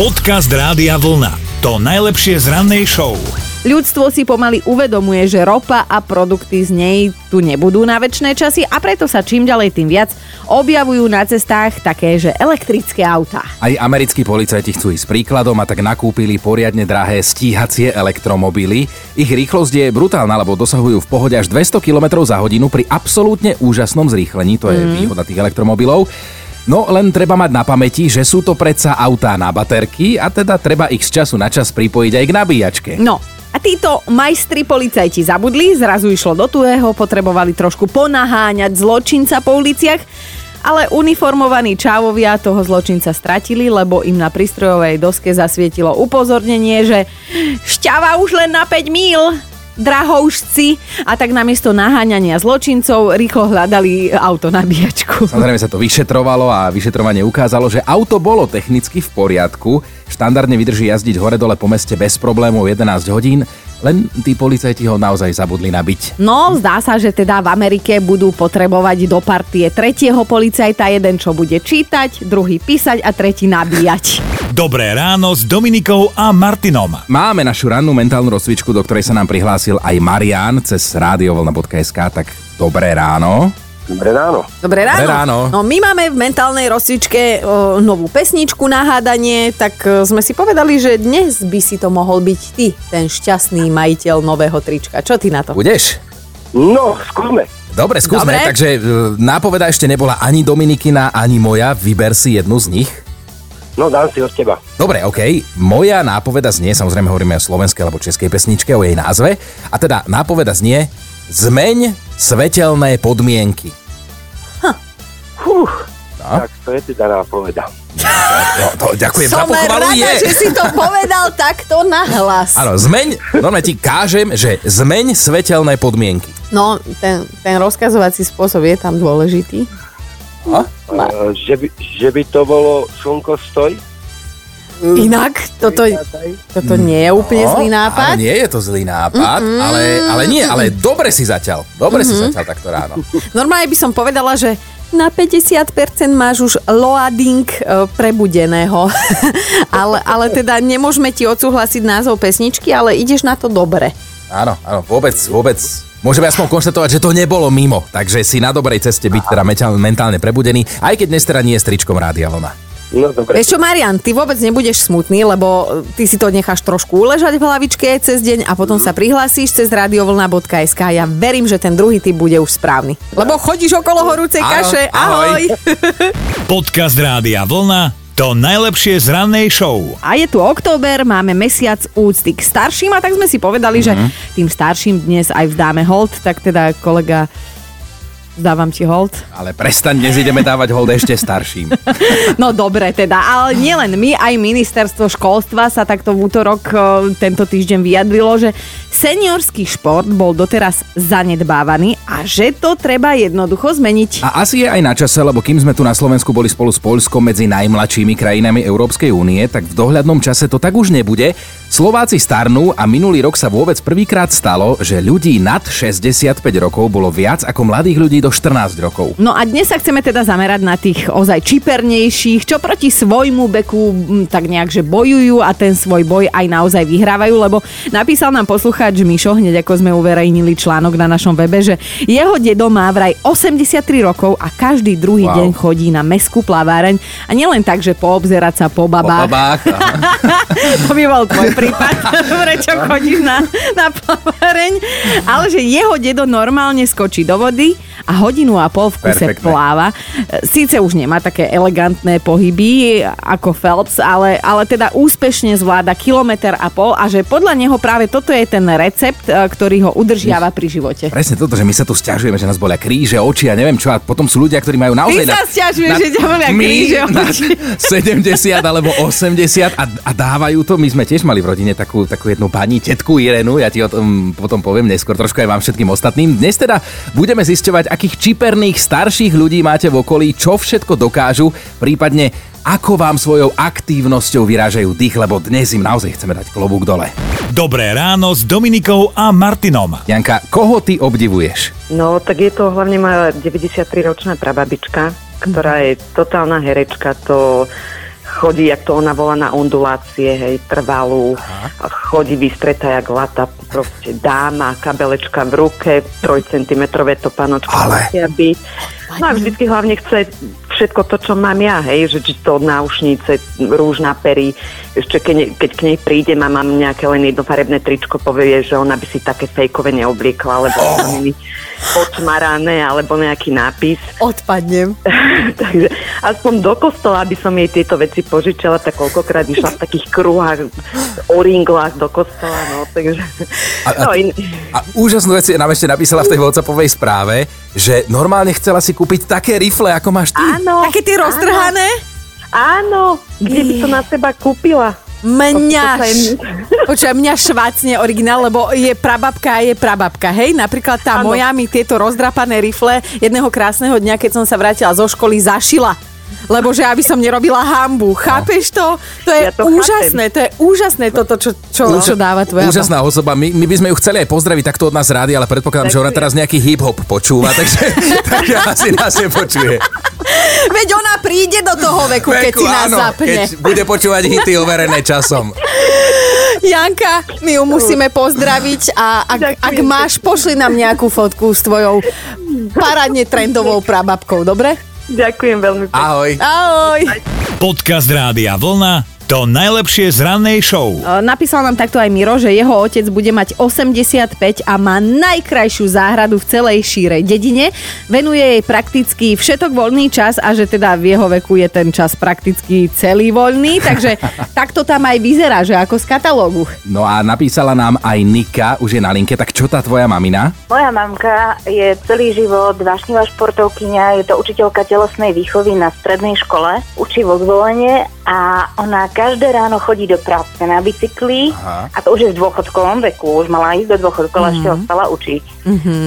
Podcast Rádia Vlna. To najlepšie z rannej show. Ľudstvo si pomaly uvedomuje, že ropa a produkty z nej tu nebudú na väčšie časy a preto sa čím ďalej tým viac objavujú na cestách také, že elektrické autá. Aj americkí policajti chcú ísť príkladom a tak nakúpili poriadne drahé stíhacie elektromobily. Ich rýchlosť je brutálna, lebo dosahujú v pohode až 200 km za hodinu pri absolútne úžasnom zrýchlení, to je mm. výhoda tých elektromobilov. No len treba mať na pamäti, že sú to predsa autá na baterky a teda treba ich z času na čas pripojiť aj k nabíjačke. No, a títo majstri policajti zabudli, zrazu išlo do tuhého, potrebovali trošku ponaháňať zločinca po uliciach, ale uniformovaní čávovia toho zločinca stratili, lebo im na prístrojovej doske zasvietilo upozornenie, že šťava už len na 5 míl drahoušci a tak namiesto naháňania zločincov rýchlo hľadali auto nabíjačku. Samozrejme sa to vyšetrovalo a vyšetrovanie ukázalo, že auto bolo technicky v poriadku, štandardne vydrží jazdiť hore-dole po meste bez problémov 11 hodín, len tí policajti ho naozaj zabudli nabiť. No, zdá sa, že teda v Amerike budú potrebovať do partie tretieho policajta, jeden čo bude čítať, druhý písať a tretí nabíjať. Dobré ráno s Dominikou a Martinom. Máme našu rannú mentálnu rozcvičku, do ktorej sa nám prihlásil aj Marian cez radiovolna.sk, tak dobré ráno. Dobré ráno. Dobré ráno. Dobré ráno. No my máme v mentálnej rozcvičke o, novú pesničku na hádanie, tak o, sme si povedali, že dnes by si to mohol byť ty, ten šťastný majiteľ nového trička. Čo ty na to? Budeš? No, skúsme. Dobre, skúsme. Dobre. Takže e, nápoveda ešte nebola ani Dominikina, ani moja. Vyber si jednu z nich. No, dám si od teba. Dobre, OK. Moja nápoveda znie, samozrejme hovoríme o slovenskej alebo českej pesničke, o jej názve. A teda nápoveda znie Zmeň svetelné podmienky. Fúh, No. tak to je teda nápoveda. No, to, ďakujem za Som pochvalu, rada, je. že si to povedal takto nahlas. Áno, zmeň, normálne ti kážem, že zmeň svetelné podmienky. No, ten, ten rozkazovací spôsob je tam dôležitý. Uh, že, by, že by to bolo slnko stoj? Inak, toto, toto nie je úplne zlý No, nápad. Ale nie je to zlý nápad, ale, ale nie, ale dobre si zatiaľ. Dobre si zatiaľ takto ráno. Normálne by som povedala, že na 50% máš už loading e, prebudeného. ale, ale teda nemôžeme ti odsúhlasiť názov pesničky, ale ideš na to dobre. Áno, áno, vôbec, vôbec. Môžeme aspoň konštatovať, že to nebolo mimo, takže si na dobrej ceste byť teda mentál- mentálne prebudený, aj keď dnes teda nie je stričkom Rádia Vlna. No, dobre. Vieš čo, Marian, ty vôbec nebudeš smutný, lebo ty si to necháš trošku uležať v hlavičke cez deň a potom sa prihlásiš cez radiovlna.sk. Ja verím, že ten druhý typ bude už správny. Lebo chodíš okolo horúcej kaše. ahoj. Ahoj. Podcast Rádia Vlna. To najlepšie z rannej show. A je tu október, máme mesiac úcty k starším a tak sme si povedali, že tým starším dnes aj vdáme hold, tak teda kolega Dávam ti hold. Ale prestaň, dnes ideme dávať hold ešte starším. No dobre teda, ale nielen my, aj ministerstvo školstva sa takto v útorok e, tento týždeň vyjadrilo, že seniorský šport bol doteraz zanedbávaný a že to treba jednoducho zmeniť. A asi je aj na čase, lebo kým sme tu na Slovensku boli spolu s Poľskom medzi najmladšími krajinami Európskej únie, tak v dohľadnom čase to tak už nebude. Slováci starnú a minulý rok sa vôbec prvýkrát stalo, že ľudí nad 65 rokov bolo viac ako mladých ľudí do 14 rokov. No a dnes sa chceme teda zamerať na tých ozaj čipernejších, čo proti svojmu beku m, tak nejak, že bojujú a ten svoj boj aj naozaj vyhrávajú, lebo napísal nám poslucháč Mišo, hneď ako sme uverejnili článok na našom webe, že jeho dedo má vraj 83 rokov a každý druhý Wow. deň chodí na meskú plaváreň a nielen tak, že poobzerať sa po Po babách, babách. aha. to by bol tvoj prípad, prečo chodíš na, na plaváreň, ale že jeho dedo normálne skočí do vody a hodinu a pol v kuse Perfektné. pláva. Síce už nemá také elegantné pohyby ako Phelps, ale, ale teda úspešne zvláda kilometr a pol a že podľa neho práve toto je ten recept, e, ktorý ho udržiava pri živote. Presne toto, že my sa tu stiažujeme, že nás bolia kríže, oči a neviem čo. A potom sú ľudia, ktorí majú naozaj... sa sťažuješ, že ťa bolia kríže, na oči. 70 alebo 80 a, a dávajú to. My sme tiež mali v rodine takú, takú jednu pani, tetku Irenu, ja ti o tom potom poviem neskôr trošku aj vám všetkým ostatným. Dnes teda budeme zisťovať, akých čiperných starších ľudí máte v okolí, čo všetko dokážu, prípadne ako vám svojou aktívnosťou vyrážajú dých, lebo dnes im naozaj chceme dať klobúk dole. Dobré ráno s Dominikou a Martinom. Janka, koho ty obdivuješ? No, tak je to hlavne moja 93-ročná prababička, ktorá je totálna herečka, to chodí, jak to ona volá, na ondulácie, hej, trvalú. A chodí vystretá jak lata, proste dáma, kabelečka v ruke, 3 cm topanočky Ale- musia byť. No a vždycky hlavne chce všetko to, čo mám ja, hej, že či to náušnice, rúž na pery, ešte keď, keď k nej prídem a mám nejaké len jednofarebné tričko, povie, že ona by si také fejkové neobliekla, alebo oh. mi počmarané, alebo nejaký nápis. Odpadnem. Takže aspoň do kostola by som jej tieto veci požičala, tak koľkokrát išla v takých kruhách, oringlách do kostola, no, takže... A, a, no, in... a úžasnú vec nám ešte napísala v tej WhatsAppovej správe, že normálne chcela si kúpiť také rifle, ako máš ty. Áno, Také tie roztrhané? áno, kde by to na seba kúpila? Mňa, počuaj, mňa švácne originál, lebo je prababka a je prababka, hej? Napríklad tá Áno. moja mi tieto rozdrapané rifle jedného krásneho dňa, keď som sa vrátila zo školy, zašila. Lebo že aby som nerobila hambu. Chápeš to? To je Ja to úžasné, to je úžasné toto, čo, čo, čo dáva tvoja Úžasná osoba. My, my by sme ju chceli aj pozdraviť takto od nás rádi, ale predpokladám, že ona teraz nejaký hip-hop počúva, takže, takže asi nás nepočuje. Veď ona príde do toho veku, keď si nás áno, zapne. keď bude počúvať hity overené časom. Janka, my ju musíme pozdraviť a ak, ak máš, pošli nám nejakú fotku s tvojou parádne trendovou prababkou, dobre? Ďakujem veľmi pekne. Ahoj. Ahoj. Podcast Rádia Vlna to najlepšie z rannej show. E, Napísal nám takto aj Miro, že jeho otec bude mať 85 a má najkrajšiu záhradu v celej šírej dedine. Venuje jej prakticky všetok voľný čas a že teda v jeho veku je ten čas prakticky celý voľný, takže takto tam aj vyzerá, že ako z katalógu. No a napísala nám aj Nika, už je na linke, tak čo tá tvoja mamina? Moja mamka je celý život vášnivá športovkyňa, je to učiteľka telesnej výchovy na strednej škole, učí vo zvolenie a ona každé ráno chodí do práce na bicykli Aha. a to už je v dôchodkovom veku, už mala ísť do dôchodku, ale ešte ostala učiť.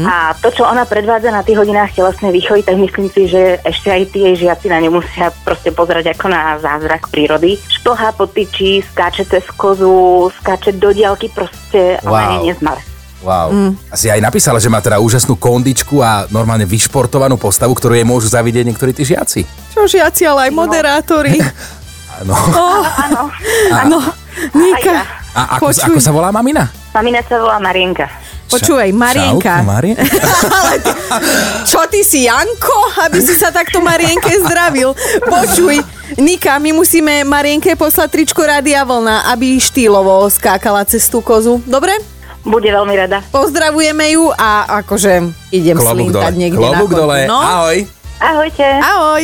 A to, čo ona predvádza na tých hodinách telesnej výchovy, tak myslím si, že ešte aj jej žiaci na ňu musia proste pozerať ako na zázrak prírody. Šplhá po tyči, skáče cez kozu, skáče do diaľky, proste ona Wow. je nezmar. Wow. Mm. Asi aj napísala, že má teda úžasnú kondičku a normálne vyšportovanú postavu, ktorú jej môžu zavidieť niektorí tí žiaci. Čo žiaci, ale aj moderátori. No. Áno. No, Nika, Aj ja. A ako, Počuj. ako sa volá mamina? Mamina sa volá Marienka. počúvaj, Marienka. Čau, Mari- Ale ty, čo ty si Janko, aby si sa takto Marienke zdravil? Počuj, Nika, my musíme Marienke poslať tričko Rádia Vlna, aby štýlovo skákala cez tú kozu. Dobre? Bude veľmi rada. Pozdravujeme ju a akože idem Klobúk dole. slintať niekde Klobúk na dole. No? Ahoj. Ahojte. Ahoj.